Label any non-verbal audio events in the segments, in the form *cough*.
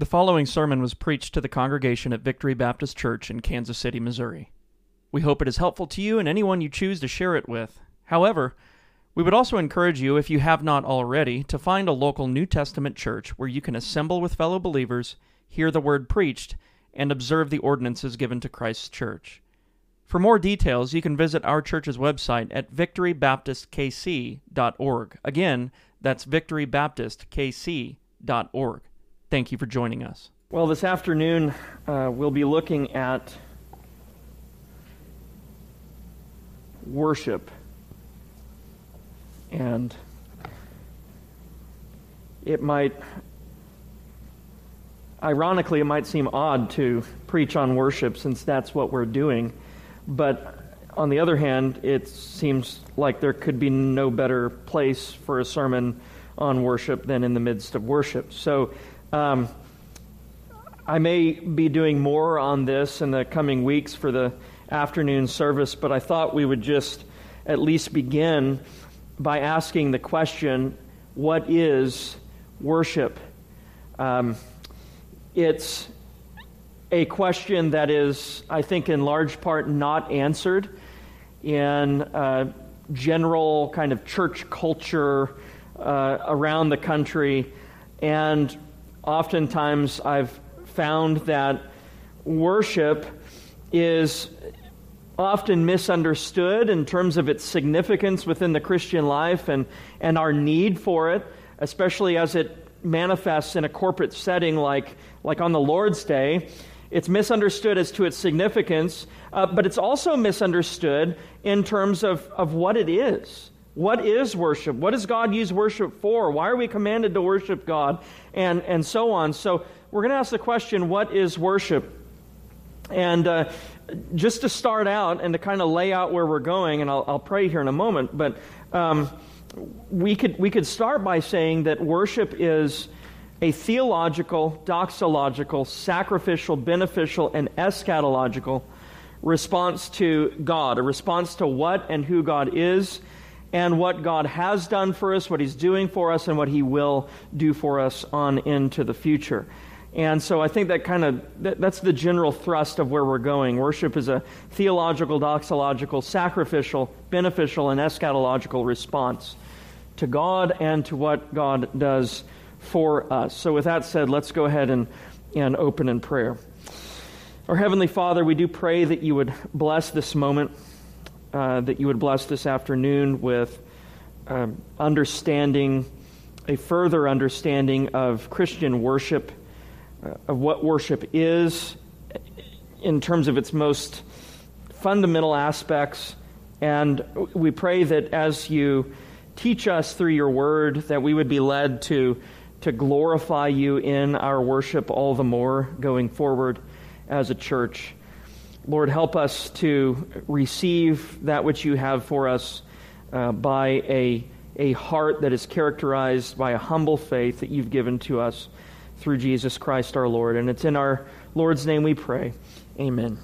The following sermon was preached to the congregation at Victory Baptist Church in Kansas City, Missouri. We hope it is helpful to you and anyone you choose to share it with. However, we would also encourage you, if you have not already, to find a local New Testament church where you can assemble with fellow believers, hear the word preached, and observe the ordinances given to Christ's church. For more details, you can visit our church's website at victorybaptistkc.org. Again, that's victorybaptistkc.org. Thank you for joining us. Well, this afternoon uh, we'll be looking at worship. And it might, ironically, it might seem odd to preach on worship since that's what we're doing. But on the other hand, it seems like there could be no better place for a sermon on worship than in the midst of worship. So um, I may be doing more on this in the coming weeks for the afternoon service, but I thought we would just at least begin by asking the question what is worship? Um, it's a question that is, I think, in large part not answered in uh, general kind of church culture uh, around the country. And oftentimes I've found that worship is often misunderstood in terms of its significance within the Christian life and, and our need for it, especially as it manifests in a corporate setting like, like on the Lord's Day. It's misunderstood as to its significance, uh, but it's also misunderstood in terms of, of what it is. What is worship? What does God use worship for? Why are we commanded to worship God? And, and so on. So we're going to ask the question what is worship? And uh, just to start out and to kind of lay out where we're going, and I'll, I'll pray here in a moment, but um, we, could, we could start by saying that worship is a theological, doxological, sacrificial, beneficial, and eschatological response to God, a response to what and who God is, and what God has done for us, what He's doing for us, and what He will do for us on into the future. And so I think that kind of that, that's the general thrust of where we're going. Worship is a theological, doxological, sacrificial, beneficial, and eschatological response to God and to what God does for us. So with that said, let's go ahead and, and open in prayer. Our Heavenly Father, we do pray that you would bless this moment, uh, that you would bless this afternoon with um, understanding, a further understanding of Christian worship uh, of what worship is in terms of its most fundamental aspects. And we pray that as you teach us through your word, that we would be led to, to glorify you in our worship all the more going forward as a church. Lord, help us to receive that which you have for us uh, by a, a heart that is characterized by a humble faith that you've given to us through Jesus Christ our Lord. And it's in our Lord's name we pray. Amen.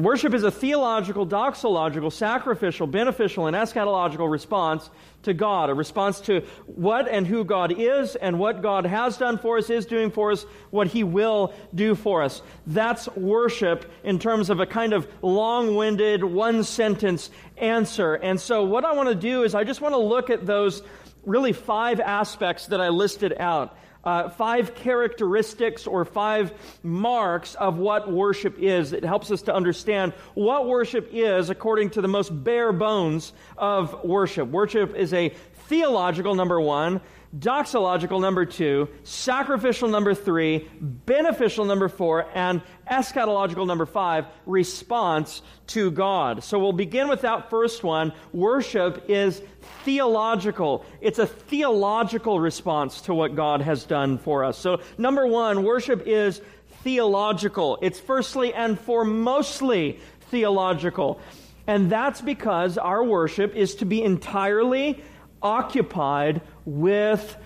So, worship is a theological, doxological, sacrificial, beneficial, and eschatological response to God, a response to what and who God is and what God has done for us, is doing for us, what He will do for us. That's worship in terms of a kind of long winded, one sentence answer. And so, what I want to do is I just want to look at those really five aspects that I listed out uh, five characteristics or five marks of what worship is. It helps us to understand what worship is according to the most bare bones of worship. Worship is a theological, number one, doxological number two, sacrificial number three, beneficial number four, and eschatological number five, response to God. So we'll begin with that first one. Worship is theological. It's a theological response to what God has done for us. So number one, worship is theological. It's firstly and foremostly theological. And that's because our worship is to be entirely occupied with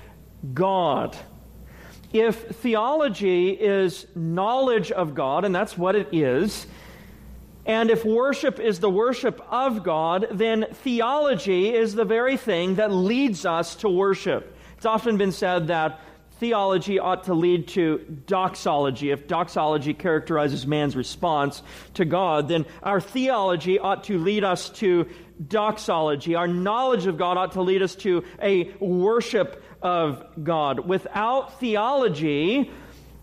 God. If theology is knowledge of God, and that's what it is, and if worship is the worship of God, then theology is the very thing that leads us to worship. It's often been said that theology ought to lead to doxology. If doxology characterizes man's response to God, then our theology ought to lead us to doxology. Our knowledge of God ought to lead us to a worship of God. Without theology,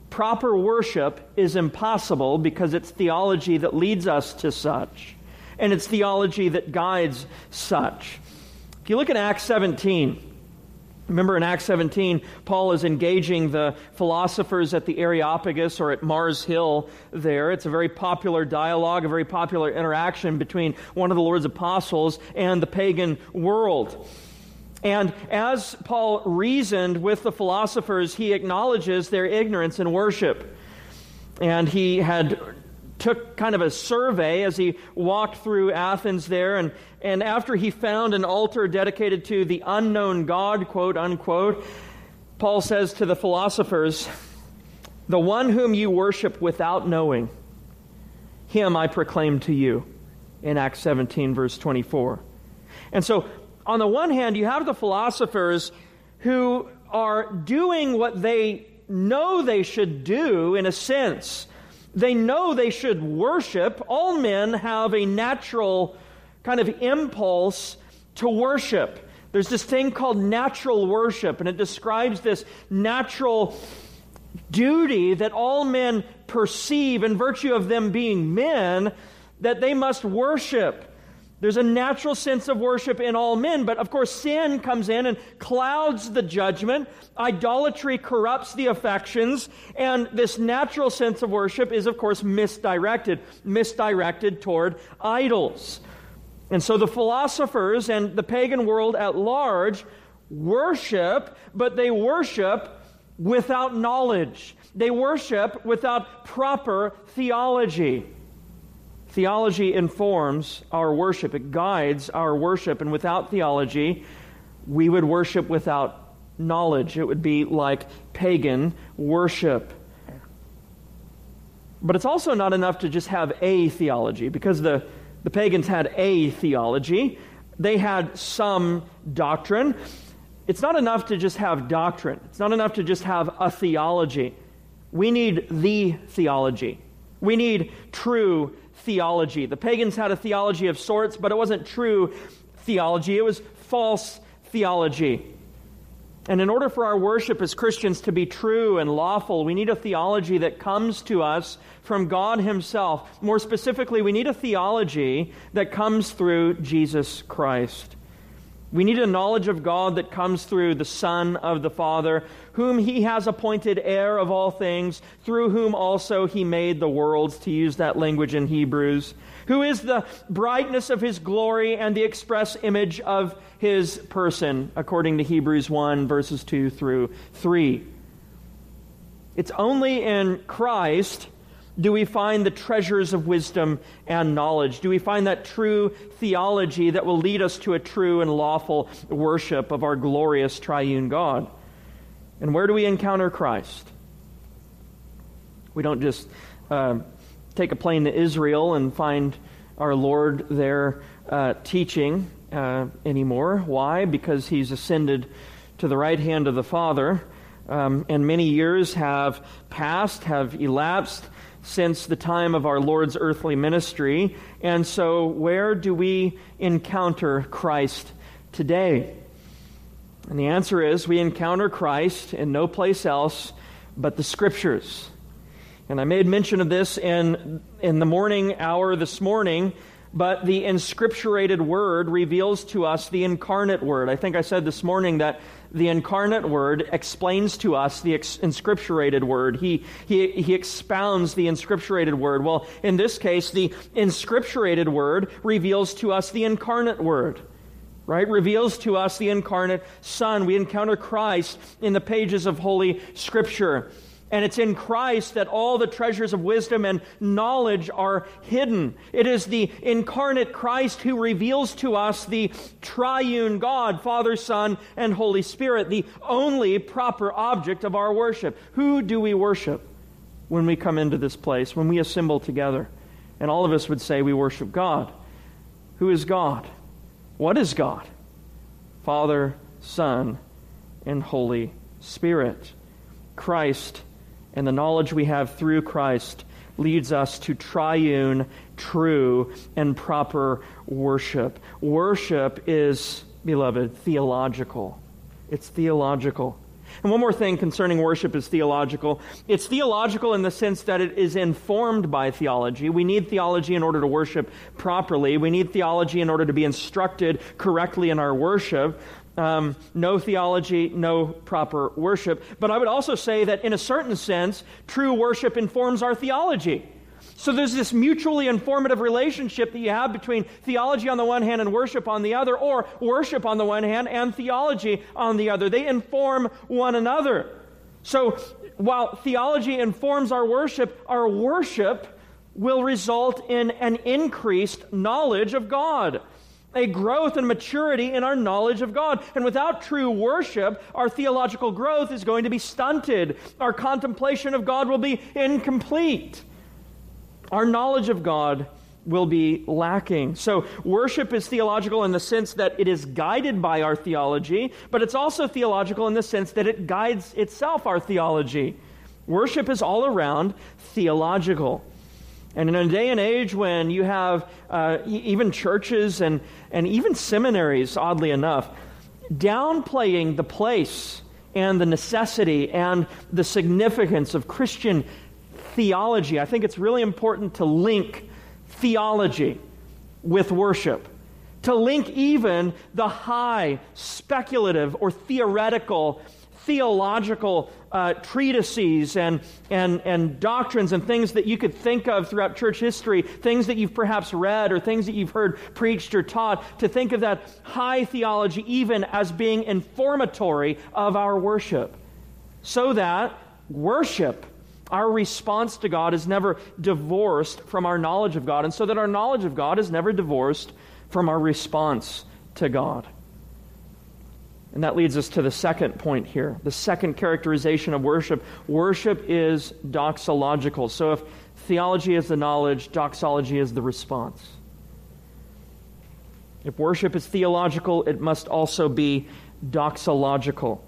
proper worship is impossible because it's theology that leads us to such, and it's theology that guides such. If you look at Acts 17, Remember in Acts 17, Paul is engaging the philosophers at the Areopagus or at Mars Hill there. It's a very popular dialogue, a very popular interaction between one of the Lord's apostles and the pagan world. And as Paul reasoned with the philosophers, he acknowledges their ignorance in worship. And he had took kind of a survey as he walked through Athens there. And, and after he found an altar dedicated to the unknown God, quote unquote, Paul says to the philosophers, The one whom you worship without knowing, him I proclaim to you, in Acts 17, verse 24. And so on the one hand, you have the philosophers who are doing what they know they should do in a sense. They know they should worship. All men have a natural kind of impulse to worship. There's this thing called natural worship, and it describes this natural duty that all men perceive in virtue of them being men that they must worship. There's a natural sense of worship in all men, but of course, sin comes in and clouds the judgment. Idolatry corrupts the affections, and this natural sense of worship is, of course, misdirected, misdirected toward idols. And so the philosophers and the pagan world at large worship, but they worship without knowledge. They worship without proper theology. Theology informs our worship, it guides our worship, and without theology, we would worship without knowledge. It would be like pagan worship. But it's also not enough to just have a theology, because the, the pagans had a theology. They had some doctrine. It's not enough to just have doctrine, it's not enough to just have a theology. We need the theology. We need true theology. The pagans had a theology of sorts, but it wasn't true theology, it was false theology. And in order for our worship as Christians to be true and lawful, we need a theology that comes to us from God Himself. More specifically, we need a theology that comes through Jesus Christ. We need a knowledge of God that comes through the Son of the Father, whom He has appointed heir of all things, through whom also He made the worlds, to use that language in Hebrews, who is the brightness of His glory and the express image of His person, according to Hebrews 1, verses 2 through 3. It's only in Christ do we find the treasures of wisdom and knowledge? Do we find that true theology that will lead us to a true and lawful worship of our glorious triune God? And where do we encounter Christ? We don't just uh, take a plane to Israel and find our Lord there uh, teaching uh, anymore. Why? Because he's ascended to the right hand of the Father. Um, and many years have passed, have elapsed since the time of our Lord's earthly ministry. And so, where do we encounter Christ today? And the answer is we encounter Christ in no place else but the Scriptures. And I made mention of this in, in the morning hour this morning, but the inscripturated Word reveals to us the incarnate Word. I think I said this morning that the incarnate word explains to us the ex- inscripturated word. He, he, he expounds the inscripturated word. Well, in this case, the inscripturated word reveals to us the incarnate word right? Reveals to us the incarnate Son. We encounter Christ in the pages of Holy Scripture. And it's in Christ that all the treasures of wisdom and knowledge are hidden. It is the incarnate Christ who reveals to us the triune God, Father, Son, and Holy Spirit, the only proper object of our worship. Who do we worship when we come into this place, when we assemble together? And all of us would say we worship God. Who is God? What is God? Father, Son, and Holy Spirit. Christ and the knowledge we have through Christ leads us to triune, true, and proper worship. Worship is, beloved, theological. It's theological. And one more thing concerning worship is theological. It's theological in the sense that it is informed by theology. We need theology in order to worship properly. We need theology in order to be instructed correctly in our worship. Um, no theology, no proper worship. But I would also say that in a certain sense, true worship informs our theology. So there's this mutually informative relationship that you have between theology on the one hand and worship on the other, or worship on the one hand and theology on the other. They inform one another. So while theology informs our worship, our worship will result in an increased knowledge of God a growth and maturity in our knowledge of God. And without true worship, our theological growth is going to be stunted. Our contemplation of God will be incomplete our knowledge of God will be lacking. So, worship is theological in the sense that it is guided by our theology, but it's also theological in the sense that it guides itself our theology. Worship is all around theological. And in a day and age when you have uh, even churches and, and even seminaries, oddly enough, downplaying the place and the necessity and the significance of Christian theology. I think it's really important to link theology with worship. To link even the high, speculative, or theoretical, theological uh, treatises and, and, and doctrines and things that you could think of throughout church history, things that you've perhaps read or things that you've heard preached or taught, to think of that high theology even as being informatory of our worship. So that worship our response to God is never divorced from our knowledge of God, and so that our knowledge of God is never divorced from our response to God. And that leads us to the second point here. The second characterization of worship. Worship is doxological. So if theology is the knowledge, doxology is the response. If worship is theological, it must also be doxological.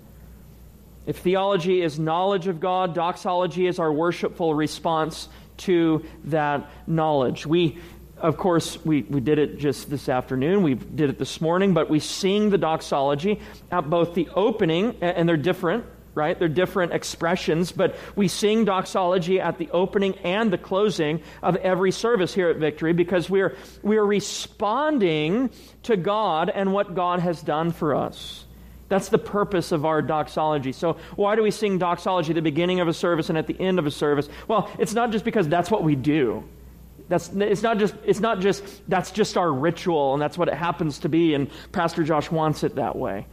If theology is knowledge of God, doxology is our worshipful response to that knowledge. We, of course, we, we did it just this afternoon. We did it this morning, but we sing the doxology at both the opening, and they're different, right? They're different expressions, but we sing doxology at the opening and the closing of every service here at Victory because we're, we're responding to God and what God has done for us. That's the purpose of our doxology. So, why do we sing doxology at the beginning of a service and at the end of a service? Well, it's not just because that's what we do. That's, it's, not just, it's not just, that's just our ritual and that's what it happens to be, and Pastor Josh wants it that way.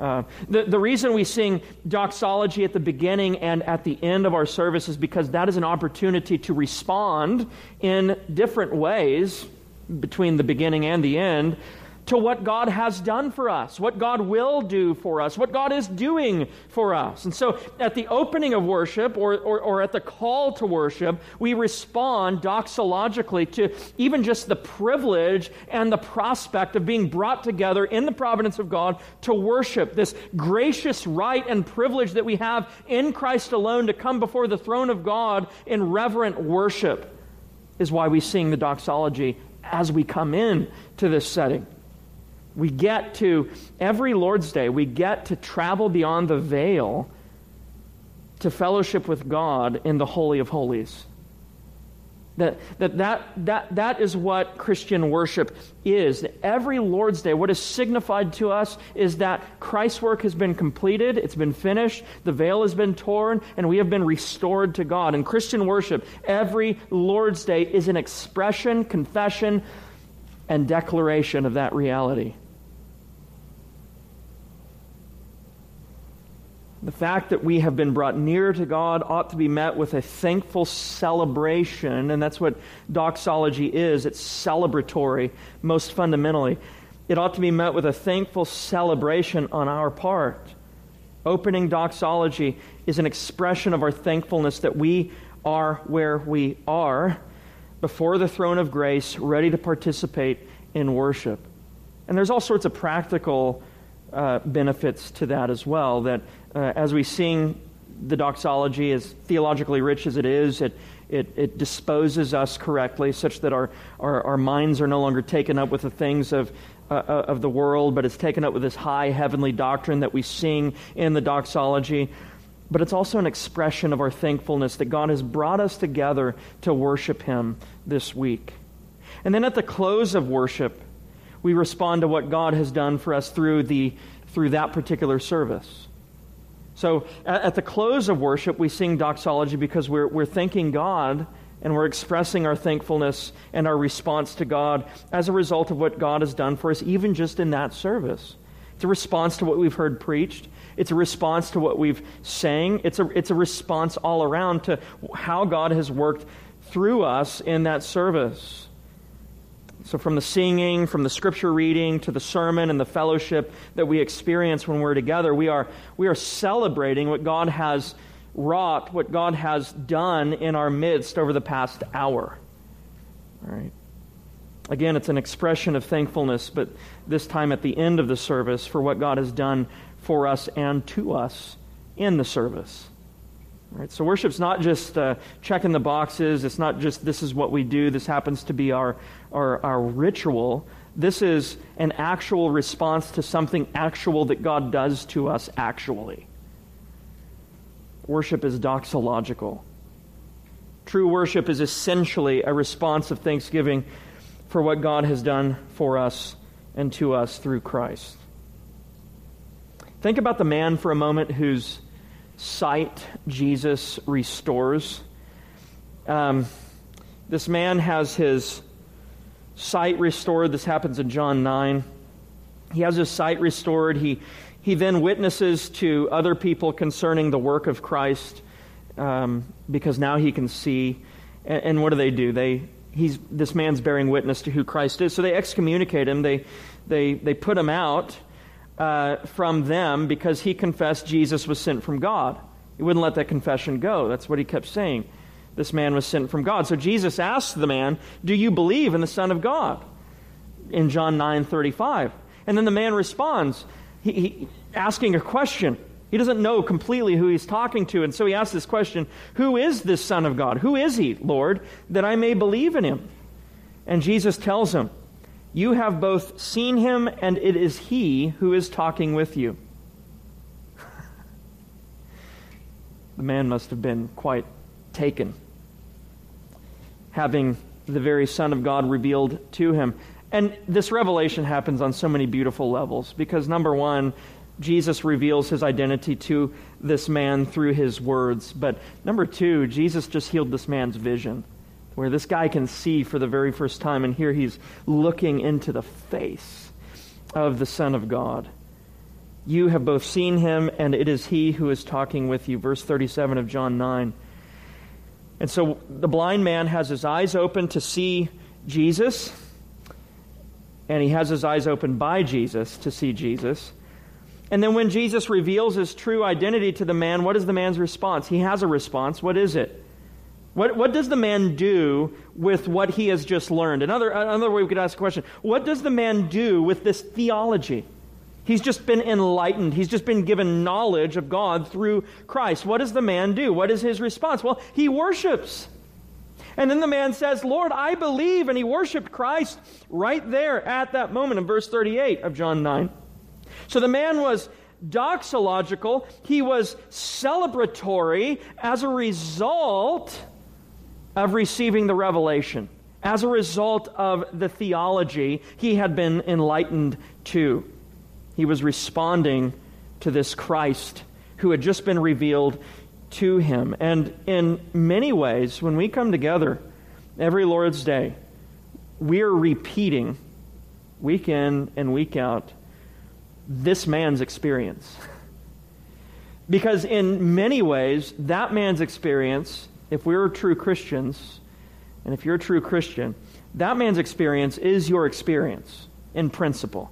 Uh, the, the reason we sing doxology at the beginning and at the end of our service is because that is an opportunity to respond in different ways between the beginning and the end to what God has done for us, what God will do for us, what God is doing for us. And so at the opening of worship or, or, or, at the call to worship, we respond doxologically to even just the privilege and the prospect of being brought together in the providence of God to worship, this gracious right and privilege that we have in Christ alone to come before the throne of God in reverent worship is why we sing the doxology as we come in to this setting we get to, every Lord's Day, we get to travel beyond the veil to fellowship with God in the Holy of Holies. That, that, that, that, that is what Christian worship is. Every Lord's Day, what is signified to us is that Christ's work has been completed, it's been finished, the veil has been torn, and we have been restored to God. In Christian worship, every Lord's Day is an expression, confession, and declaration of that reality. The fact that we have been brought near to God ought to be met with a thankful celebration, and that's what doxology is. It's celebratory, most fundamentally. It ought to be met with a thankful celebration on our part. Opening doxology is an expression of our thankfulness that we are where we are before the throne of grace, ready to participate in worship. And there's all sorts of practical uh, benefits to that as well. That uh, as we sing the doxology, as theologically rich as it is, it, it, it disposes us correctly such that our, our, our, minds are no longer taken up with the things of, uh, uh, of the world, but it's taken up with this high heavenly doctrine that we sing in the doxology. But it's also an expression of our thankfulness that God has brought us together to worship Him this week. And then at the close of worship, we respond to what God has done for us through, the, through that particular service. So at, at the close of worship, we sing doxology because we're, we're thanking God and we're expressing our thankfulness and our response to God as a result of what God has done for us, even just in that service. It's a response to what we've heard preached. It's a response to what we've sang. It's a, it's a response all around to how God has worked through us in that service. So, from the singing, from the scripture reading, to the sermon and the fellowship that we experience when we're together, we are, we are celebrating what God has wrought, what God has done in our midst over the past hour. All right. Again, it's an expression of thankfulness, but this time at the end of the service for what God has done for us and to us in the service. Right, so worship's not just uh, checking the boxes. It's not just this is what we do. This happens to be our, our, our ritual. This is an actual response to something actual that God does to us actually. Worship is doxological. True worship is essentially a response of thanksgiving for what God has done for us and to us through Christ. Think about the man for a moment whose sight Jesus restores. Um, this man has his sight restored. This happens in John 9. He has his sight restored. He, he then witnesses to other people concerning the work of Christ um, because now he can see. And, and, what do they do? They, he's, this man's bearing witness to who Christ is. So they excommunicate him, they, they, they put him out uh, from them because he confessed Jesus was sent from God. He wouldn't let that confession go. That's what he kept saying. This man was sent from God. So Jesus asked the man, Do you believe in the Son of God? In John 9 35. And then the man responds, he, he, asking a question. He doesn't know completely who he's talking to. And so he asks this question Who is this Son of God? Who is he, Lord, that I may believe in him? And Jesus tells him, you have both seen him, and it is he who is talking with you. *laughs* the man must have been quite taken, having the very Son of God revealed to him. And this revelation happens on so many beautiful levels because, number one, Jesus reveals his identity to this man through his words. But number two, Jesus just healed this man's vision where this guy can see for the very first time, and here he's looking into the face of the Son of God. You have both seen him, and it is he who is talking with you. Verse 37 of John 9. And so the blind man has his eyes open to see Jesus, and he has his eyes open by Jesus to see Jesus. And then when Jesus reveals his true identity to the man, what is the man's response? He has a response. What is it? What, what does the man do with what he has just learned? Another, another way we could ask a question what does the man do with this theology? He's just been enlightened. He's just been given knowledge of God through Christ. What does the man do? What is his response? Well, he worships. And then the man says, Lord, I believe. And he worshiped Christ right there at that moment in verse 38 of John 9. So the man was doxological, he was celebratory as a result of receiving the revelation. As a result of the theology he had been enlightened to, he was responding to this Christ who had just been revealed to him. And in many ways, when we come together every Lord's Day, we're repeating week in and week out this man's experience. *laughs* because in many ways, that man's experience if we're true Christians, and if you're a true Christian, that man's experience is your experience in principle.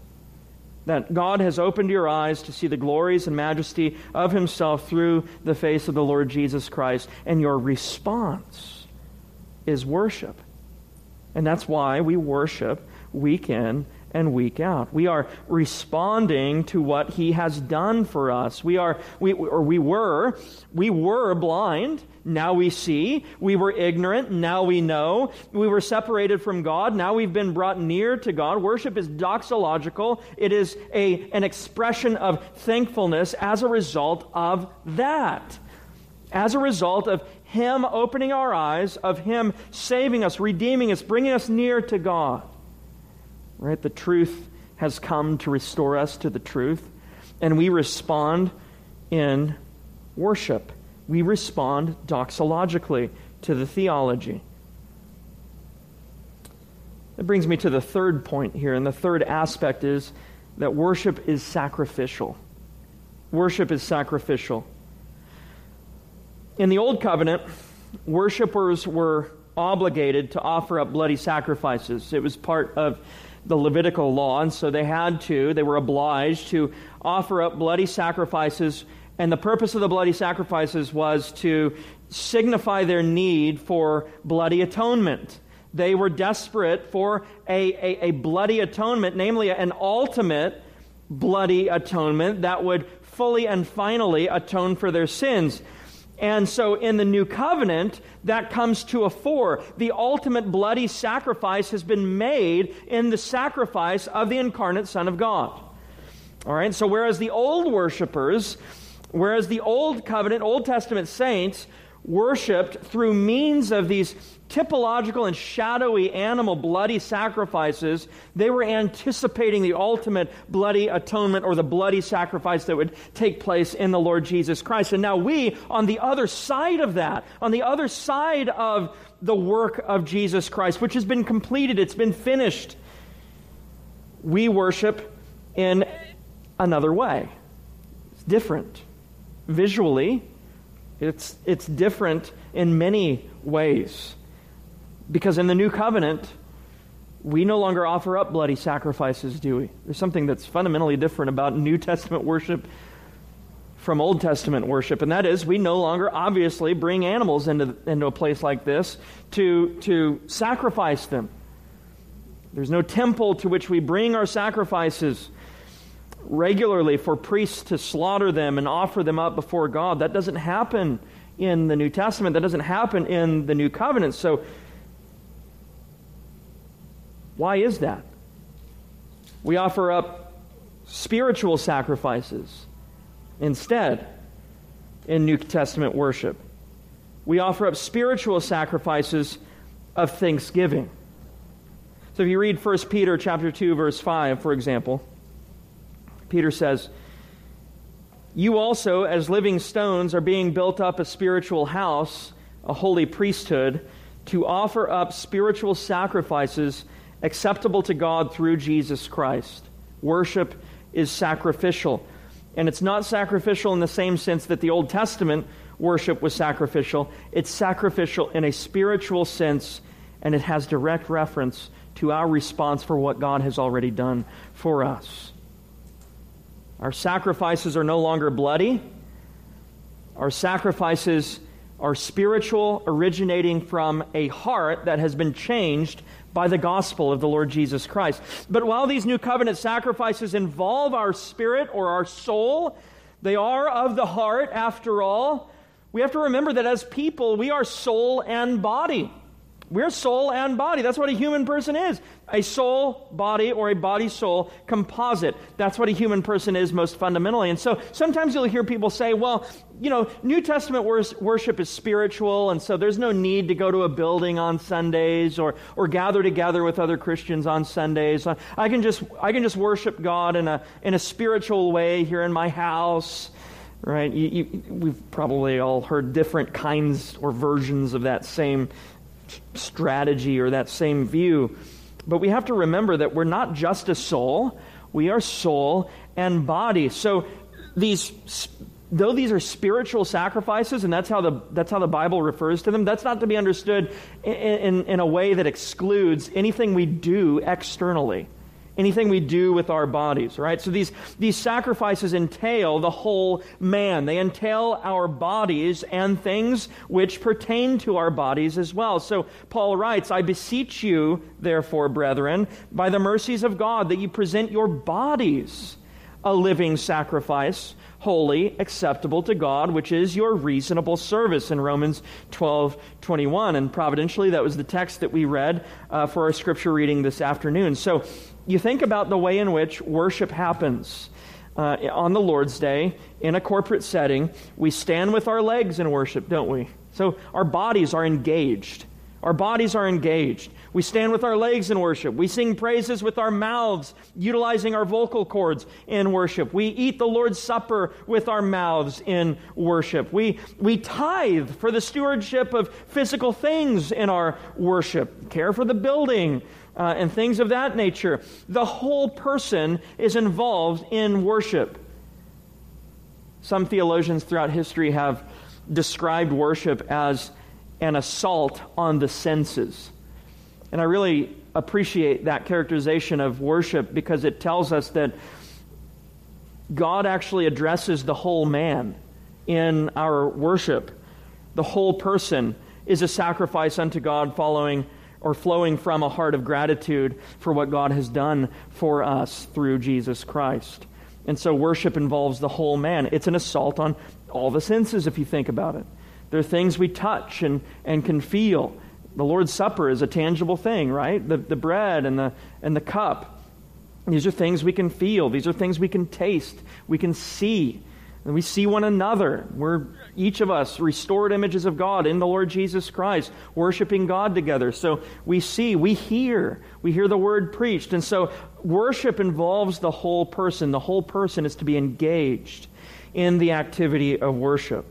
That God has opened your eyes to see the glories and majesty of Himself through the face of the Lord Jesus Christ, and your response is worship. And that's why we worship week in and week out. We are responding to what he has done for us. We are we or we were we were blind, now we see. We were ignorant, now we know. We were separated from God, now we've been brought near to God. Worship is doxological. It is a an expression of thankfulness as a result of that. As a result of him opening our eyes, of Him saving us, redeeming us, bringing us near to God. Right? The truth has come to restore us to the truth, and we respond in worship. We respond doxologically to the theology. That brings me to the third point here, and the third aspect is that worship is sacrificial. Worship is sacrificial. In the Old Covenant, worshippers were obligated to offer up bloody sacrifices. It was part of the Levitical law, and so they had to, they were obliged to offer up bloody sacrifices. And the purpose of the bloody sacrifices was to signify their need for bloody atonement. They were desperate for a, a, a bloody atonement, namely an ultimate bloody atonement that would fully and finally atone for their sins. And so in the new covenant, that comes to a fore. The ultimate bloody sacrifice has been made in the sacrifice of the incarnate Son of God. All right, so whereas the old worshippers, whereas the old covenant, Old Testament saints worshiped through means of these typological and shadowy animal bloody sacrifices, they were anticipating the ultimate bloody atonement or the bloody sacrifice that would take place in the Lord Jesus Christ. And now we, on the other side of that, on the other side of the work of Jesus Christ, which has been completed, it's been finished, we worship in another way. It's different. Visually, it's, it's different in many ways. Because in the new covenant, we no longer offer up bloody sacrifices, do we? There's something that's fundamentally different about New Testament worship from Old Testament worship, and that is we no longer obviously bring animals into, into a place like this to, to sacrifice them. There's no temple to which we bring our sacrifices regularly for priests to slaughter them and offer them up before God. That doesn't happen in the New Testament, that doesn't happen in the New Covenant. So, why is that? We offer up spiritual sacrifices instead in New Testament worship. We offer up spiritual sacrifices of thanksgiving. So if you read 1 Peter chapter 2 verse 5 for example, Peter says, "You also as living stones are being built up a spiritual house, a holy priesthood, to offer up spiritual sacrifices acceptable to God through Jesus Christ. Worship is sacrificial. And it's not sacrificial in the same sense that the Old Testament worship was sacrificial. It's sacrificial in a spiritual sense, and it has direct reference to our response for what God has already done for us. Our sacrifices are no longer bloody. Our sacrifices are spiritual, originating from a heart that has been changed by the gospel of the Lord Jesus Christ. But while these new covenant sacrifices involve our spirit or our soul, they are of the heart after all. We have to remember that as people, we are soul and body. We're soul and body. That's what a human person is a soul, body, or a body soul composite. That's what a human person is most fundamentally. And so sometimes you'll hear people say, well, you know, New Testament worship is spiritual, and so there's no need to go to a building on Sundays or, or gather together with other Christians on Sundays. I can just, I can just worship God in a, in a spiritual way here in my house right? You, you, we've probably all heard different kinds or versions of that same strategy or that same view. But we have to remember that we're not just a soul, we are soul and body. So these though these are spiritual sacrifices, and that's how the, that's how the Bible refers to them, that's not to be understood in, in, in, a way that excludes anything we do externally. Anything we do with our bodies, right? So these, these sacrifices entail the whole man. They entail our bodies and things which pertain to our bodies as well. So Paul writes, I beseech you, therefore, brethren, by the mercies of God, that you present your bodies a living sacrifice, holy, acceptable to God, which is your reasonable service in Romans 12 21. And providentially, that was the text that we read uh, for our scripture reading this afternoon. So you think about the way in which worship happens. Uh, on the Lord's Day, in a corporate setting, we stand with our legs in worship, don't we? So our bodies are engaged. Our bodies are engaged. We stand with our legs in worship. We sing praises with our mouths, utilizing our vocal cords in worship. We eat the Lord's Supper with our mouths in worship. We, we tithe for the stewardship of physical things in our worship, care for the building, uh, and things of that nature. The whole person is involved in worship. Some theologians throughout history have described worship as an assault on the senses. And I really appreciate that characterization of worship because it tells us that God actually addresses the whole man in our worship. The whole person is a sacrifice unto God following or flowing from a heart of gratitude for what God has done for us through Jesus Christ. And so worship involves the whole man. It's an assault on all the senses if you think about it. There are things we touch and, and can feel. The Lord's Supper is a tangible thing, right? The, the bread and the, and the cup. These are things we can feel. These are things we can taste. We can see. And we see one another. We're each of us restored images of God in the Lord Jesus Christ, worshiping God together. So we see, we hear, we hear the word preached. And so worship involves the whole person. The whole person is to be engaged in the activity of worship.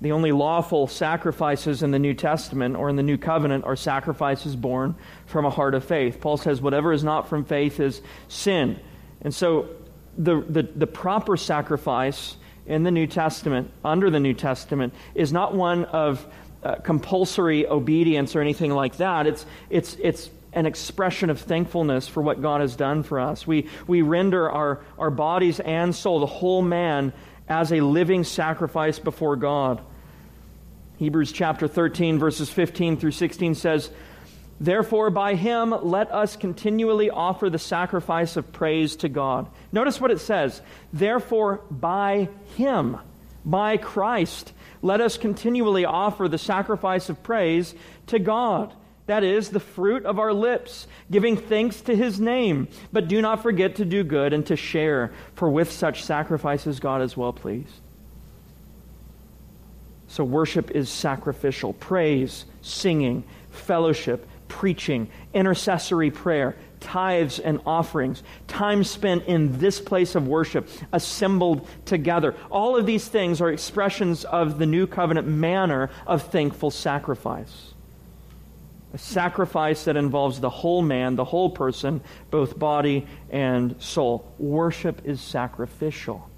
The only lawful sacrifices in the New Testament or in the New Covenant are sacrifices born from a heart of faith. Paul says, whatever is not from faith is sin. And so the, the, the proper sacrifice in the New Testament, under the New Testament, is not one of uh, compulsory obedience or anything like that. It's, it's, it's an expression of thankfulness for what God has done for us. We, we render our, our bodies and soul, the whole man, as a living sacrifice before God. Hebrews chapter 13, verses 15 through 16 says, Therefore, by him, let us continually offer the sacrifice of praise to God. Notice what it says. Therefore, by him, by Christ, let us continually offer the sacrifice of praise to God. That is, the fruit of our lips, giving thanks to his name. But do not forget to do good and to share, for with such sacrifices God is well pleased. So, worship is sacrificial praise, singing, fellowship, preaching, intercessory prayer, tithes and offerings, time spent in this place of worship, assembled together. All of these things are expressions of the new covenant manner of thankful sacrifice. A sacrifice that involves the whole man, the whole person, both body and soul. Worship is sacrificial.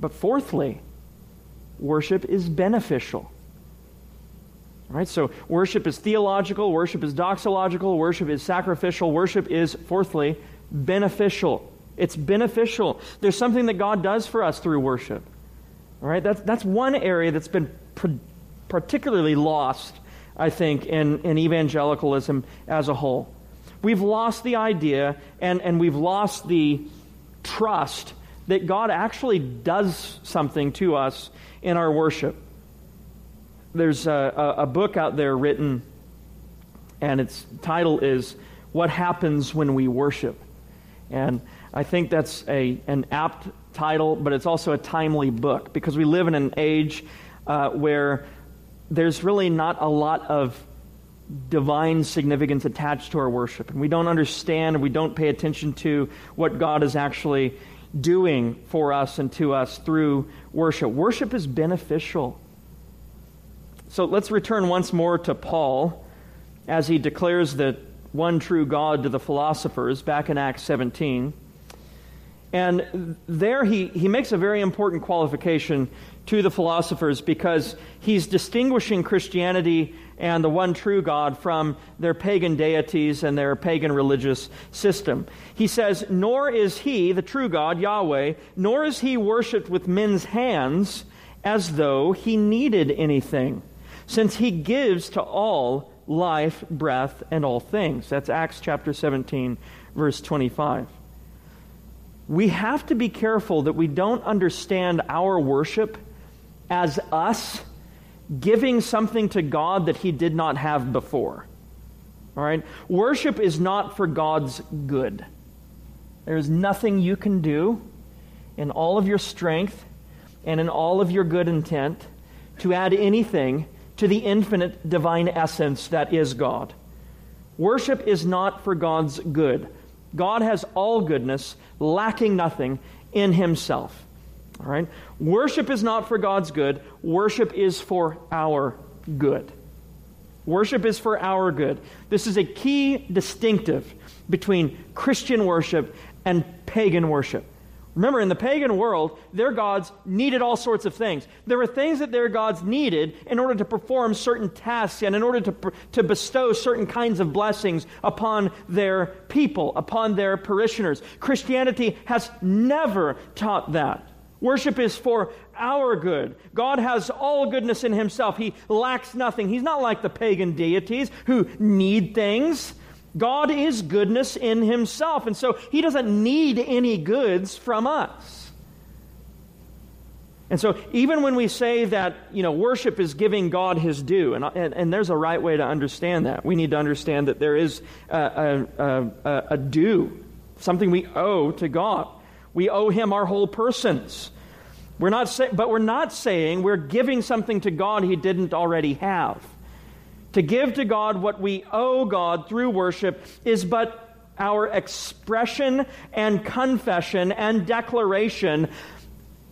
But fourthly, worship is beneficial. Right? So worship is theological, worship is doxological, worship is sacrificial, worship is, fourthly, beneficial. It's beneficial. There's something that God does for us through worship. All right? That's, that's one area that's been particularly lost, I think, in, in evangelicalism as a whole. We've lost the idea and, and we've lost the trust that God actually does something to us in our worship there's a, a, book out there written, and its title is What Happens When We Worship. And I think that's a, an apt title, but it's also a timely book because we live in an age uh, where there's really not a lot of divine significance attached to our worship. And we don't understand, we don't pay attention to what God is actually doing for us and to us through worship. Worship is beneficial. So let's return once more to Paul as he declares the one true God to the philosophers back in Acts 17. And there he, he makes a very important qualification to the philosophers because he's distinguishing Christianity and the one true God from their pagan deities and their pagan religious system. He says, Nor is he, the true God, Yahweh, nor is he worshiped with men's hands as though he needed anything, since he gives to all life, breath, and all things. That's Acts chapter 17, verse 25. We have to be careful that we don't understand our worship as us giving something to God that he did not have before. All right? Worship is not for God's good. There is nothing you can do in all of your strength and in all of your good intent to add anything to the infinite divine essence that is God. Worship is not for God's good. God has all goodness, lacking nothing in himself. All right? Worship is not for God's good, worship is for our good. Worship is for our good. This is a key distinctive between Christian worship and pagan worship. Remember, in the pagan world, their gods needed all sorts of things. There were things that their gods needed in order to perform certain tasks and in order to, to bestow certain kinds of blessings upon their people, upon their parishioners. Christianity has never taught that. Worship is for our good. God has all goodness in himself. He lacks nothing. He's not like the pagan deities who need things. God is goodness in himself, and so he doesn't need any goods from us. And so, even when we say that, you know, worship is giving God his due, and, and, and there's a right way to understand that. We need to understand that there is a, a, a, a due, something we owe to God. We owe him our whole persons. We're not say, but we're not saying we're giving something to God he didn't already have. To give to God what we owe God through worship is but our expression and confession and declaration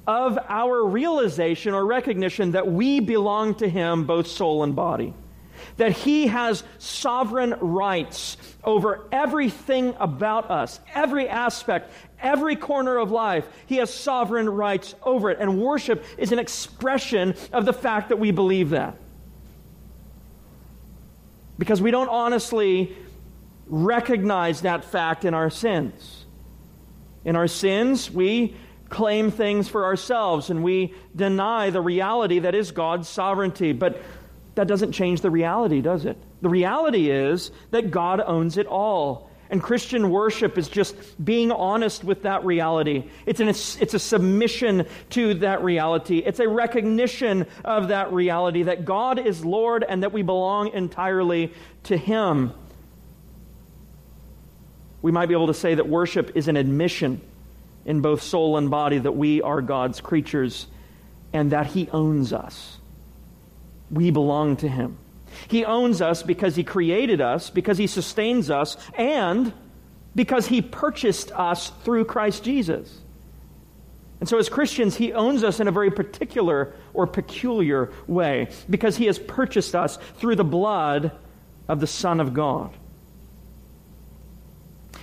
of our realization or recognition that we belong to Him, both soul and body that He has sovereign rights over everything about us, every aspect, every corner of life. He has sovereign rights over it. And worship is an expression of the fact that we believe that. Because we don't honestly recognize that fact in our sins. In our sins, we claim things for ourselves and we deny the reality that is God's sovereignty. But that doesn't change the reality, does it? The reality is that God owns it all. And Christian worship is just being honest with that reality. It's, an, it's a submission to that reality. It's a recognition of that reality that God is Lord and that we belong entirely to Him. We might be able to say that worship is an admission in both soul and body that we are God's creatures and that He owns us we belong to Him. He owns us because He created us, because He sustains us, and because He purchased us through Christ Jesus. And so, as Christians, He owns us in a very particular or peculiar way because He has purchased us through the blood of the Son of God.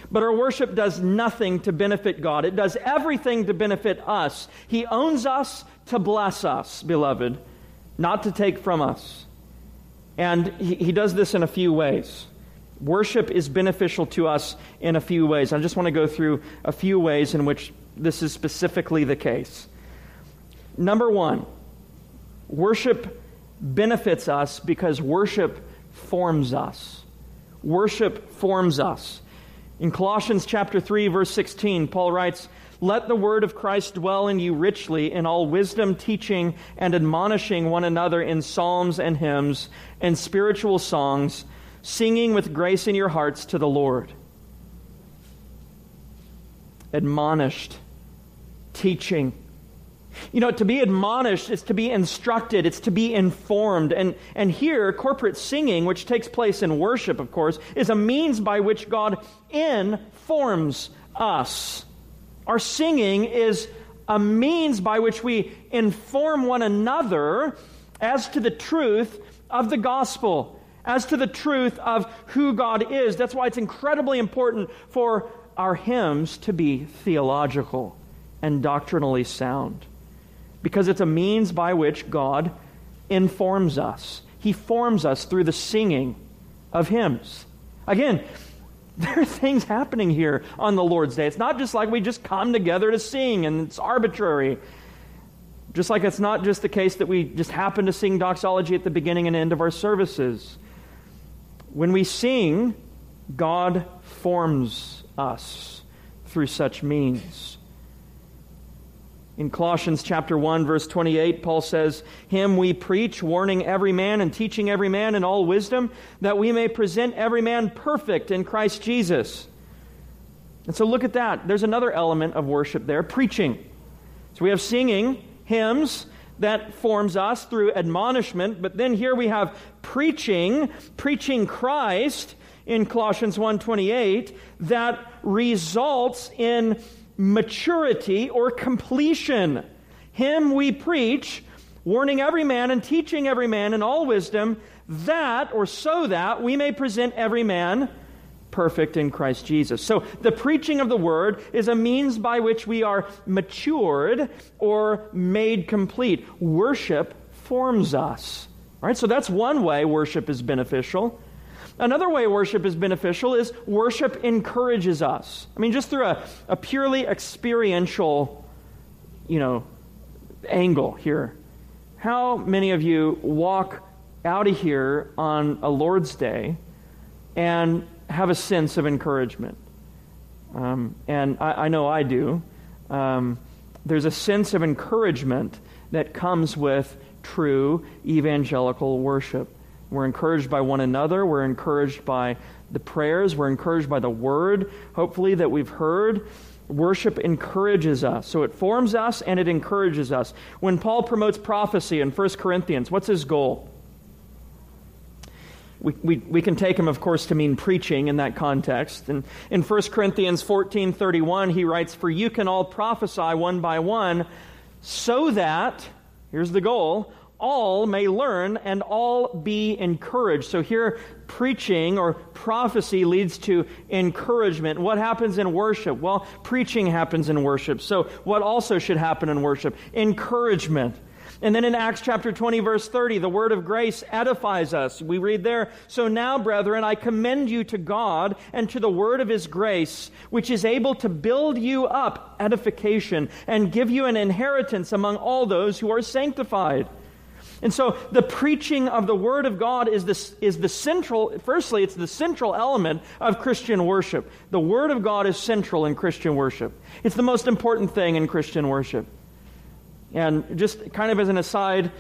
But our worship does nothing to benefit God. It does everything to benefit us. He owns us to bless us, beloved not to take from us. And he, he does this in a few ways. Worship is beneficial to us in a few ways. I just want to go through a few ways in which this is specifically the case. Number one, worship benefits us because worship forms us. Worship forms us. In Colossians chapter 3 verse 16, Paul writes, let the word of Christ dwell in you richly in all wisdom, teaching and admonishing one another in psalms and hymns and spiritual songs, singing with grace in your hearts to the Lord. Admonished, teaching. You know, to be admonished is to be instructed, it's to be informed. And, and here, corporate singing, which takes place in worship, of course, is a means by which God informs us. Our singing is a means by which we inform one another as to the truth of the gospel, as to the truth of who God is. That's why it's incredibly important for our hymns to be theological and doctrinally sound because it's a means by which God informs us. He forms us through the singing of hymns. Again, *laughs* there are things happening here on the Lord's Day. It's not just like we just come together to sing and it's arbitrary. Just like it's not just the case that we just happen to sing doxology at the beginning and end of our services. When we sing, God forms us through such means. In Colossians chapter 1 verse 28 Paul says, "Him we preach, warning every man and teaching every man in all wisdom, that we may present every man perfect in Christ Jesus." And so look at that. There's another element of worship there, preaching. So we have singing, hymns that forms us through admonishment, but then here we have preaching, preaching Christ in Colossians 1:28 that results in maturity or completion. Him we preach, warning every man and teaching every man in all wisdom, that or so that we may present every man perfect in Christ Jesus. So the preaching of the word is a means by which we are matured or made complete. Worship forms us. All right? So that's one way worship is beneficial. Another way worship is beneficial is worship encourages us. I mean, just through a, a purely experiential, you know, angle here. How many of you walk out of here on a Lord's Day and have a sense of encouragement. Um, and I, I, know I do. Um, there's a sense of encouragement that comes with true evangelical worship. We're encouraged by one another. We're encouraged by the prayers. We're encouraged by the word, hopefully, that we've heard. Worship encourages us. So it forms us and it encourages us. When Paul promotes prophecy in 1 Corinthians, what's his goal? We, we, we can take him, of course, to mean preaching in that context. And in 1 Corinthians 14 31, he writes, For you can all prophesy one by one, so that, here's the goal, all may learn and all be encouraged. So here, preaching or prophecy leads to encouragement. What happens in worship? Well, preaching happens in worship. So what also should happen in worship? Encouragement. And then in Acts chapter 20, verse 30, the word of grace edifies us. We read there, So now, brethren, I commend you to God and to the word of his grace, which is able to build you up edification and give you an inheritance among all those who are sanctified. And so the preaching of the Word of God is, this, is the central, firstly, it's the central element of Christian worship. The Word of God is central in Christian worship. It's the most important thing in Christian worship. And just kind of as an aside,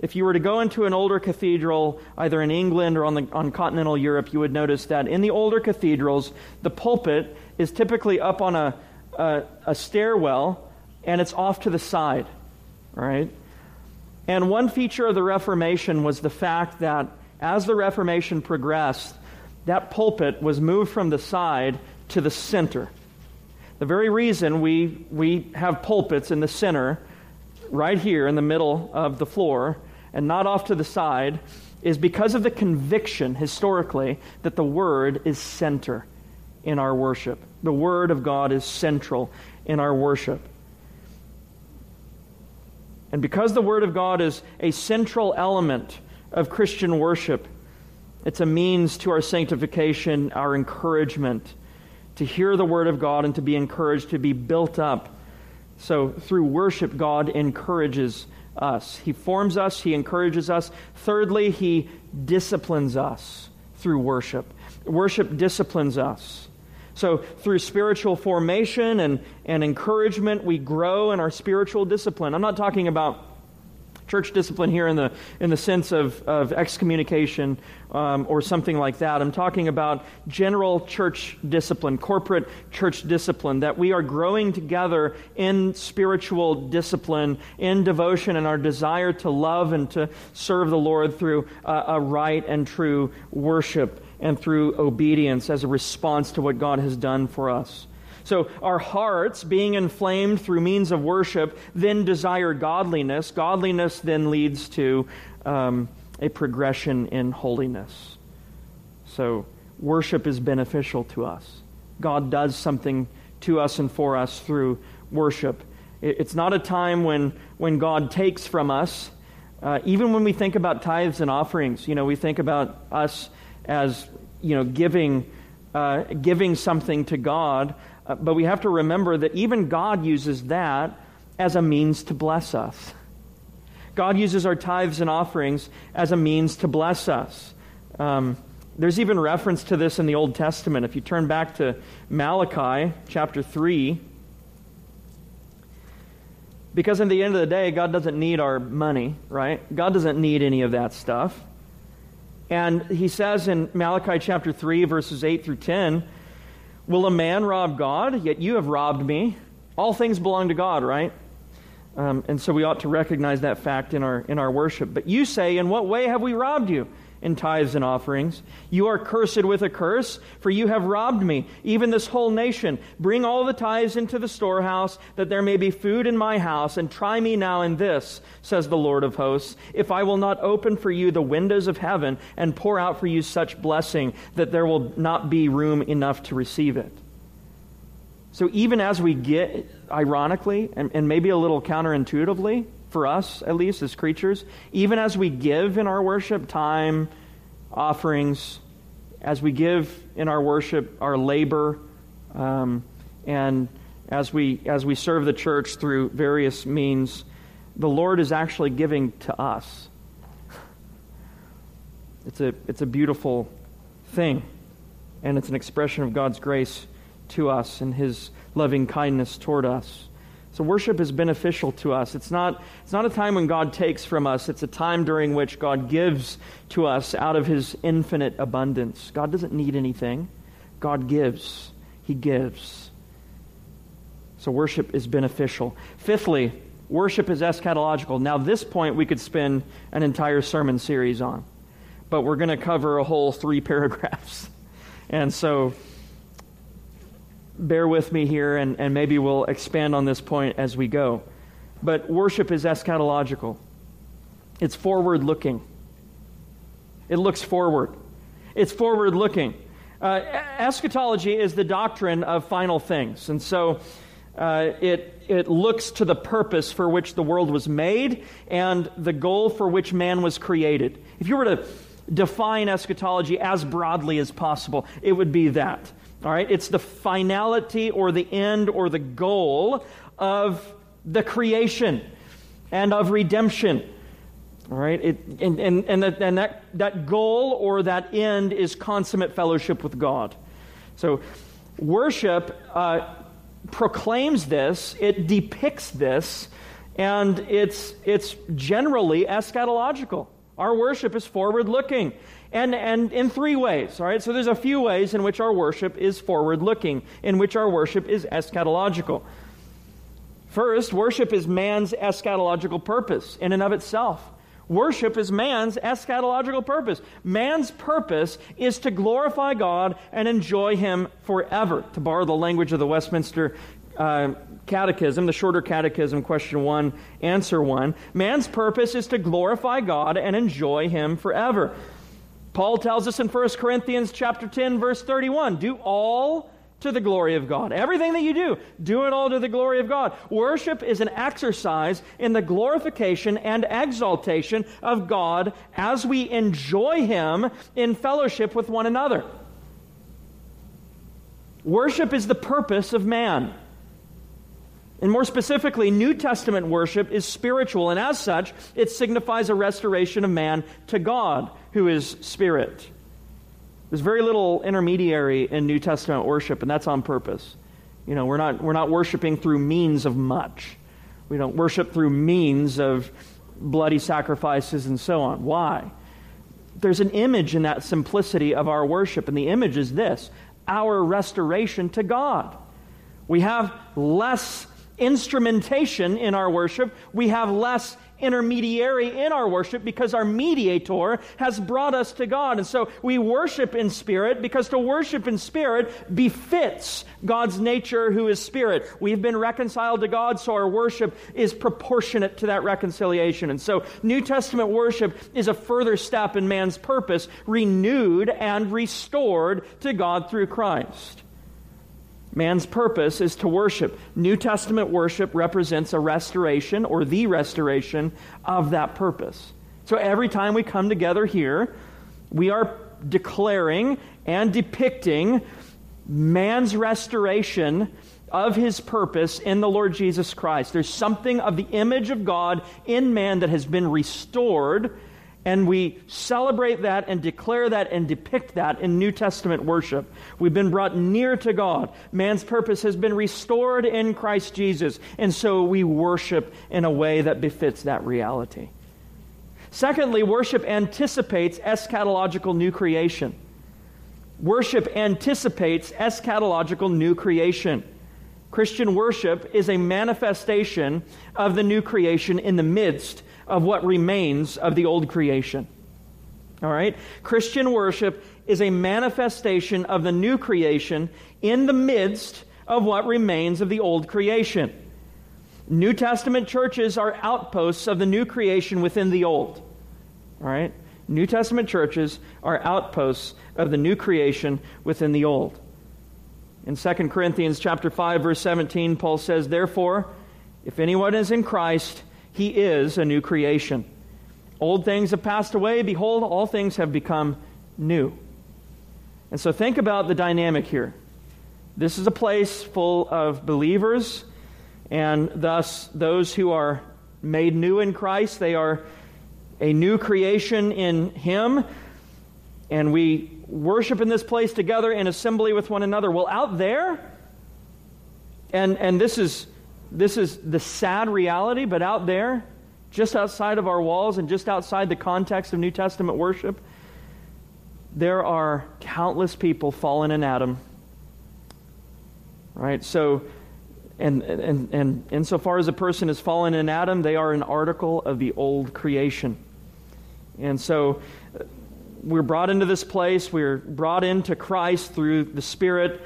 if you were to go into an older cathedral, either in England or on, the, on continental Europe, you would notice that in the older cathedrals, the pulpit is typically up on a, a, a stairwell and it's off to the side, right? And one feature of the Reformation was the fact that as the Reformation progressed, that pulpit was moved from the side to the center. The very reason we, we have pulpits in the center right here in the middle of the floor and not off to the side is because of the conviction historically that the Word is center in our worship. The Word of God is central in our worship. And because the Word of God is a central element of Christian worship, it's a means to our sanctification, our encouragement, to hear the Word of God and to be encouraged, to be built up so through worship, God encourages us. He forms us, He encourages us. Thirdly, He disciplines us through worship. Worship disciplines us. So through spiritual formation and, and encouragement, we grow in our spiritual discipline. I'm not talking about church discipline here in the, in the sense of, of excommunication um, or something like that. I'm talking about general church discipline, corporate church discipline, that we are growing together in spiritual discipline, in devotion, and our desire to love and to serve the Lord through uh, a right and true worship and through obedience as a response to what God has done for us. So our hearts, being inflamed through means of worship, then desire godliness. Godliness then leads to um, a progression in holiness. So worship is beneficial to us. God does something to us and for us through worship. It's not a time when, when God takes from us. Uh, even when we think about tithes and offerings, you know, we think about us as, you know, giving, uh, giving something to God. Uh, but we have to remember that even God uses that as a means to bless us. God uses our tithes and offerings as a means to bless us. Um, there's even reference to this in the Old Testament. If you turn back to Malachi chapter 3, because in the end of the day, God doesn't need our money, right? God doesn't need any of that stuff. And he says in Malachi chapter 3, verses 8 through 10, Will a man rob God? Yet you have robbed me. All things belong to God, right? Um, and so we ought to recognize that fact in our, in our worship. But you say, In what way have we robbed you? In tithes and offerings. You are cursed with a curse, for you have robbed me, even this whole nation. Bring all the tithes into the storehouse, that there may be food in my house, and try me now in this, says the Lord of hosts, if I will not open for you the windows of heaven and pour out for you such blessing that there will not be room enough to receive it. So even as we get, ironically, and, and maybe a little counterintuitively, for us, at least as creatures, even as we give in our worship time, offerings, as we give in our worship our labor, um, and as we, as we serve the church through various means, the Lord is actually giving to us. It's a, it's a beautiful thing, and it's an expression of God's grace to us and His loving kindness toward us. So worship is beneficial to us. It's not, it's not a time when God takes from us, it's a time during which God gives to us out of his infinite abundance. God doesn't need anything, God gives. He gives. So worship is beneficial. Fifthly, worship is eschatological. Now, this point we could spend an entire sermon series on, but we're going to cover a whole three *laughs* paragraphs. And so bear with me here, and, and maybe we'll expand on this point as we go. But worship is eschatological, it's forward looking. It looks forward, it's forward looking. Uh, eschatology is the doctrine of final things. And so uh, it, it looks to the purpose for which the world was made and the goal for which man was created. If you were to define eschatology as broadly as possible, it would be that. All right, it's the finality or the end or the goal of the creation and of redemption. All right, it, and, and, and, that, and that, that goal or that end is consummate fellowship with God. So, worship uh, proclaims this, it depicts this, and it's, it's generally eschatological. Our worship is forward looking. And, and in three ways, all right? So there's a few ways in which our worship is forward looking, in which our worship is eschatological. First, worship is man's eschatological purpose in and of itself. Worship is man's eschatological purpose. Man's purpose is to glorify God and enjoy Him forever. To borrow the language of the Westminster uh, Catechism, the shorter Catechism, question one, answer one, man's purpose is to glorify God and enjoy Him forever. Paul tells us in 1 Corinthians chapter 10 verse 31, do all to the glory of God. Everything that you do, do it all to the glory of God. Worship is an exercise in the glorification and exaltation of God as we enjoy him in fellowship with one another. Worship is the purpose of man. And more specifically, New Testament worship is spiritual, and as such, it signifies a restoration of man to God, who is spirit. There's very little intermediary in New Testament worship, and that's on purpose. You know, we're not, we're not worshiping through means of much. We don't worship through means of bloody sacrifices and so on. Why? There's an image in that simplicity of our worship, and the image is this our restoration to God. We have less instrumentation in our worship, we have less intermediary in our worship because our mediator has brought us to God. And so we worship in spirit because to worship in spirit befits God's nature, who is spirit. We've been reconciled to God, so our worship is proportionate to that reconciliation. And so New Testament worship is a further step in man's purpose, renewed and restored to God through Christ. Man's purpose is to worship. New Testament worship represents a restoration or the restoration of that purpose. So every time we come together here, we are declaring and depicting man's restoration of his purpose in the Lord Jesus Christ. There's something of the image of God in man that has been restored and we celebrate that and declare that and depict that in New Testament worship. We've been brought near to God. Man's purpose has been restored in Christ Jesus. And so we worship in a way that befits that reality. Secondly, worship anticipates eschatological new creation. Worship anticipates eschatological new creation. Christian worship is a manifestation of the new creation in the midst of what remains of the old creation. All right? Christian worship is a manifestation of the new creation in the midst of what remains of the old creation. New Testament churches are outposts of the new creation within the old. All right? New Testament churches are outposts of the new creation within the old. In 2 Corinthians chapter 5 verse 17 Paul says, "Therefore, if anyone is in Christ, he is a new creation. Old things have passed away. Behold, all things have become new. And so think about the dynamic here. This is a place full of believers, and thus those who are made new in Christ, they are a new creation in Him. And we worship in this place together in assembly with one another. Well, out there, and, and this is this is the sad reality, but out there, just outside of our walls and just outside the context of New Testament worship, there are countless people fallen in Adam. Right? So, and, and, and insofar as a person is fallen in Adam, they are an article of the old creation. And so, we're brought into this place, we're brought into Christ through the Spirit,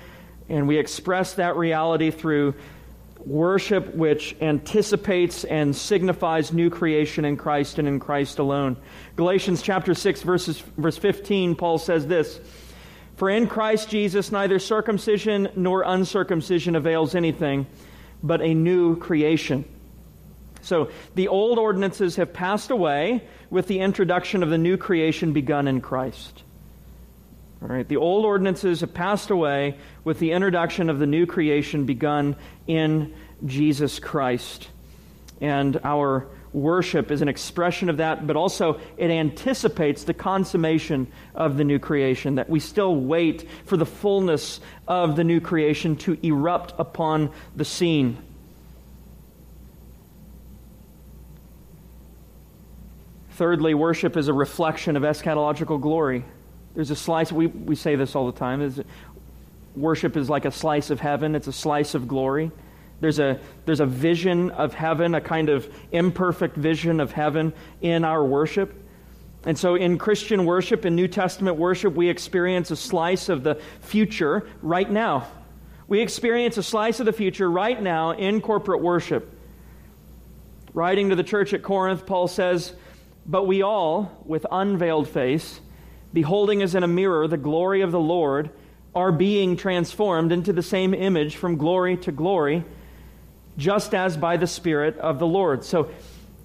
and we express that reality through worship which anticipates and signifies new creation in Christ and in Christ alone. Galatians chapter 6 verses verse 15 Paul says this, "For in Christ Jesus neither circumcision nor uncircumcision avails anything, but a new creation." So, the old ordinances have passed away with the introduction of the new creation begun in Christ. All right, the old ordinances have passed away with the introduction of the new creation begun in Jesus Christ. And our worship is an expression of that, but also it anticipates the consummation of the new creation, that we still wait for the fullness of the new creation to erupt upon the scene. Thirdly, worship is a reflection of eschatological glory. There's a slice, we, we say this all the time. Is worship is like a slice of heaven, it's a slice of glory. There's a, there's a vision of heaven, a kind of imperfect vision of heaven in our worship. And so in Christian worship, in New Testament worship, we experience a slice of the future right now. We experience a slice of the future right now in corporate worship. Writing to the church at Corinth, Paul says, But we all, with unveiled face, beholding as in a mirror the glory of the Lord, are being transformed into the same image from glory to glory, just as by the Spirit of the Lord. So,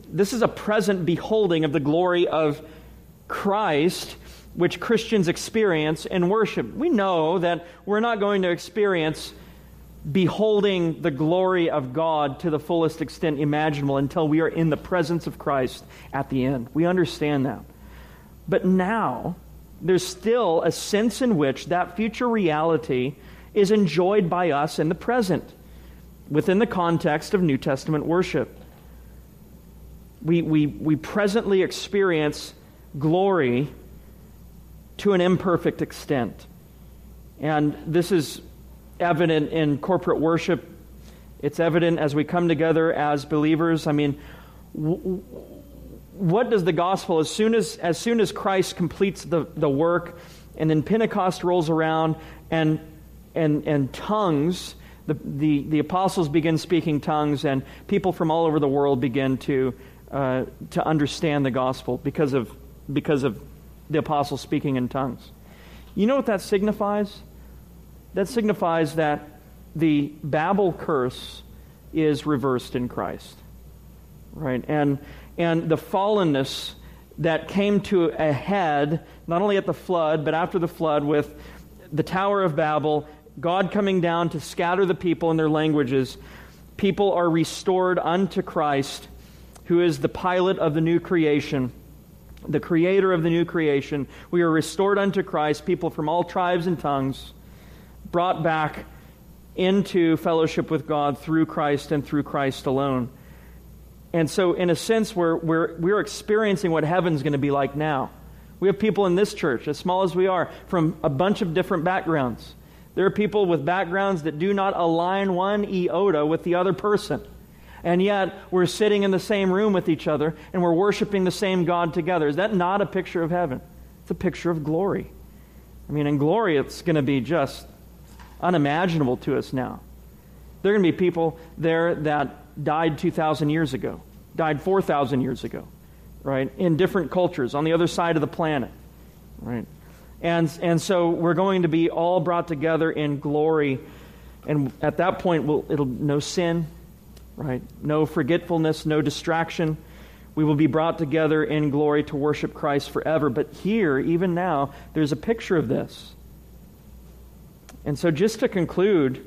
this is a present beholding of the glory of Christ, which Christians experience in worship. We know that we're not going to experience beholding the glory of God to the fullest extent imaginable until we are in the presence of Christ at the end. We understand that. But now, there's still a sense in which that future reality is enjoyed by us in the present within the context of New Testament worship. We, we, we presently experience glory to an imperfect extent. And this is evident in corporate worship. It's evident as we come together as believers. I mean, w- what does the gospel, as soon as, as soon as Christ completes the, the work, and then Pentecost rolls around, and, and, and tongues, the, the, the apostles begin speaking tongues, and people from all over the world begin to, uh, to understand the gospel because of, because of the apostles speaking in tongues. You know what that signifies? That signifies that the Babel curse is reversed in Christ. Right? And, and the fallenness that came to a head, not only at the flood, but after the flood, with the Tower of Babel, God coming down to scatter the people in their languages, people are restored unto Christ, who is the pilot of the new creation, the creator of the new creation. We are restored unto Christ, people from all tribes and tongues, brought back into fellowship with God through Christ and through Christ alone. And so, in a sense, we're, we're, we're experiencing what heaven's going to be like now. We have people in this church, as small as we are, from a bunch of different backgrounds. There are people with backgrounds that do not align one iota with the other person. And yet, we're sitting in the same room with each other and we're worshiping the same God together. Is that not a picture of heaven? It's a picture of glory. I mean, in glory, it's going to be just unimaginable to us now. There are going to be people there that died 2,000 years ago, died 4,000 years ago, right? In different cultures on the other side of the planet, right? And, and so we're going to be all brought together in glory. And at that point, we'll, it'll no sin, right? No forgetfulness, no distraction. We will be brought together in glory to worship Christ forever. But here, even now, there's a picture of this. And so, just to conclude,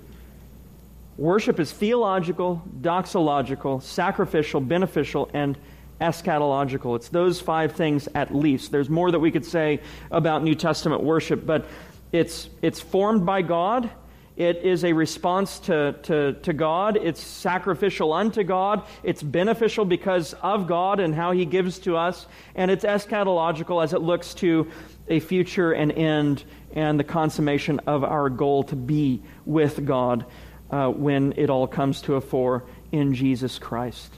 worship is theological, doxological, sacrificial, beneficial, and eschatological. It's those five things at least. There's more that we could say about New Testament worship, but it's, it's formed by God. It is a response to, to, to God. It's sacrificial unto God. It's beneficial because of God and how He gives to us. And it's eschatological as it looks to a future and end and the consummation of our goal to be with God uh, when it all comes to a fore in Jesus Christ.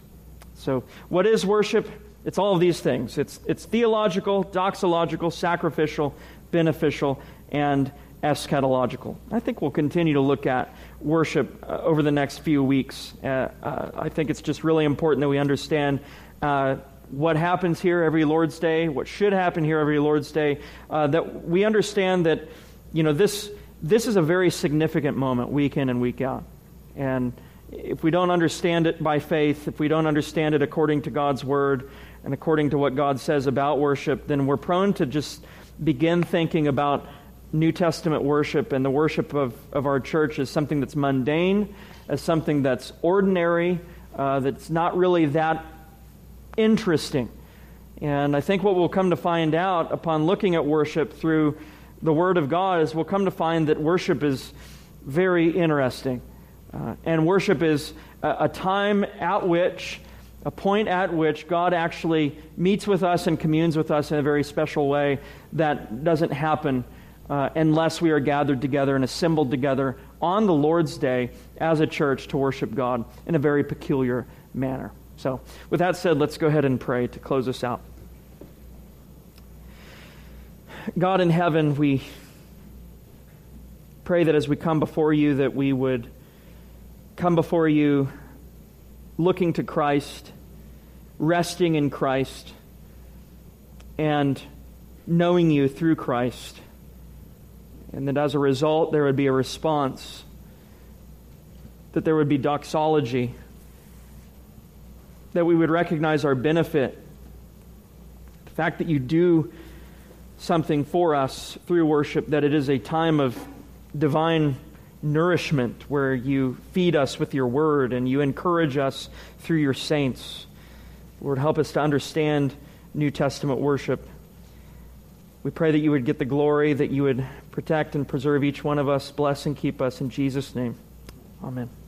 So, what is worship? It's all of these things. It's, it's theological, doxological, sacrificial, beneficial, and eschatological. I think we'll continue to look at worship uh, over the next few weeks. Uh, uh, I think it's just really important that we understand uh, what happens here every Lord's Day, what should happen here every Lord's Day, uh, that we understand that, you know, this, this is a very significant moment week in and week out. And if we don't understand it by faith, if we don't understand it according to God's word and according to what God says about worship, then we're prone to just begin thinking about New Testament worship and the worship of, of our church as something that's mundane, as something that's ordinary, uh, that's not really that interesting. And I think what we'll come to find out upon looking at worship through the Word of God is we'll come to find that worship is very interesting. Uh, and worship is a, a time at which, a point at which God actually meets with us and communes with us in a very special way that doesn't happen uh, unless we are gathered together and assembled together on the Lord's Day as a church to worship God in a very peculiar manner. So, with that said, let's go ahead and pray to close us out. God in heaven, we pray that as we come before you, that we would come before you looking to Christ, resting in Christ, and knowing you through Christ. And that as a result, there would be a response, that there would be doxology that we would recognize our benefit. The fact that you do something for us through worship, that it is a time of divine nourishment where you feed us with your word and you encourage us through your saints. Lord, help us to understand New Testament worship. We pray that you would get the glory, that you would protect and preserve each one of us, bless and keep us in Jesus' name. Amen.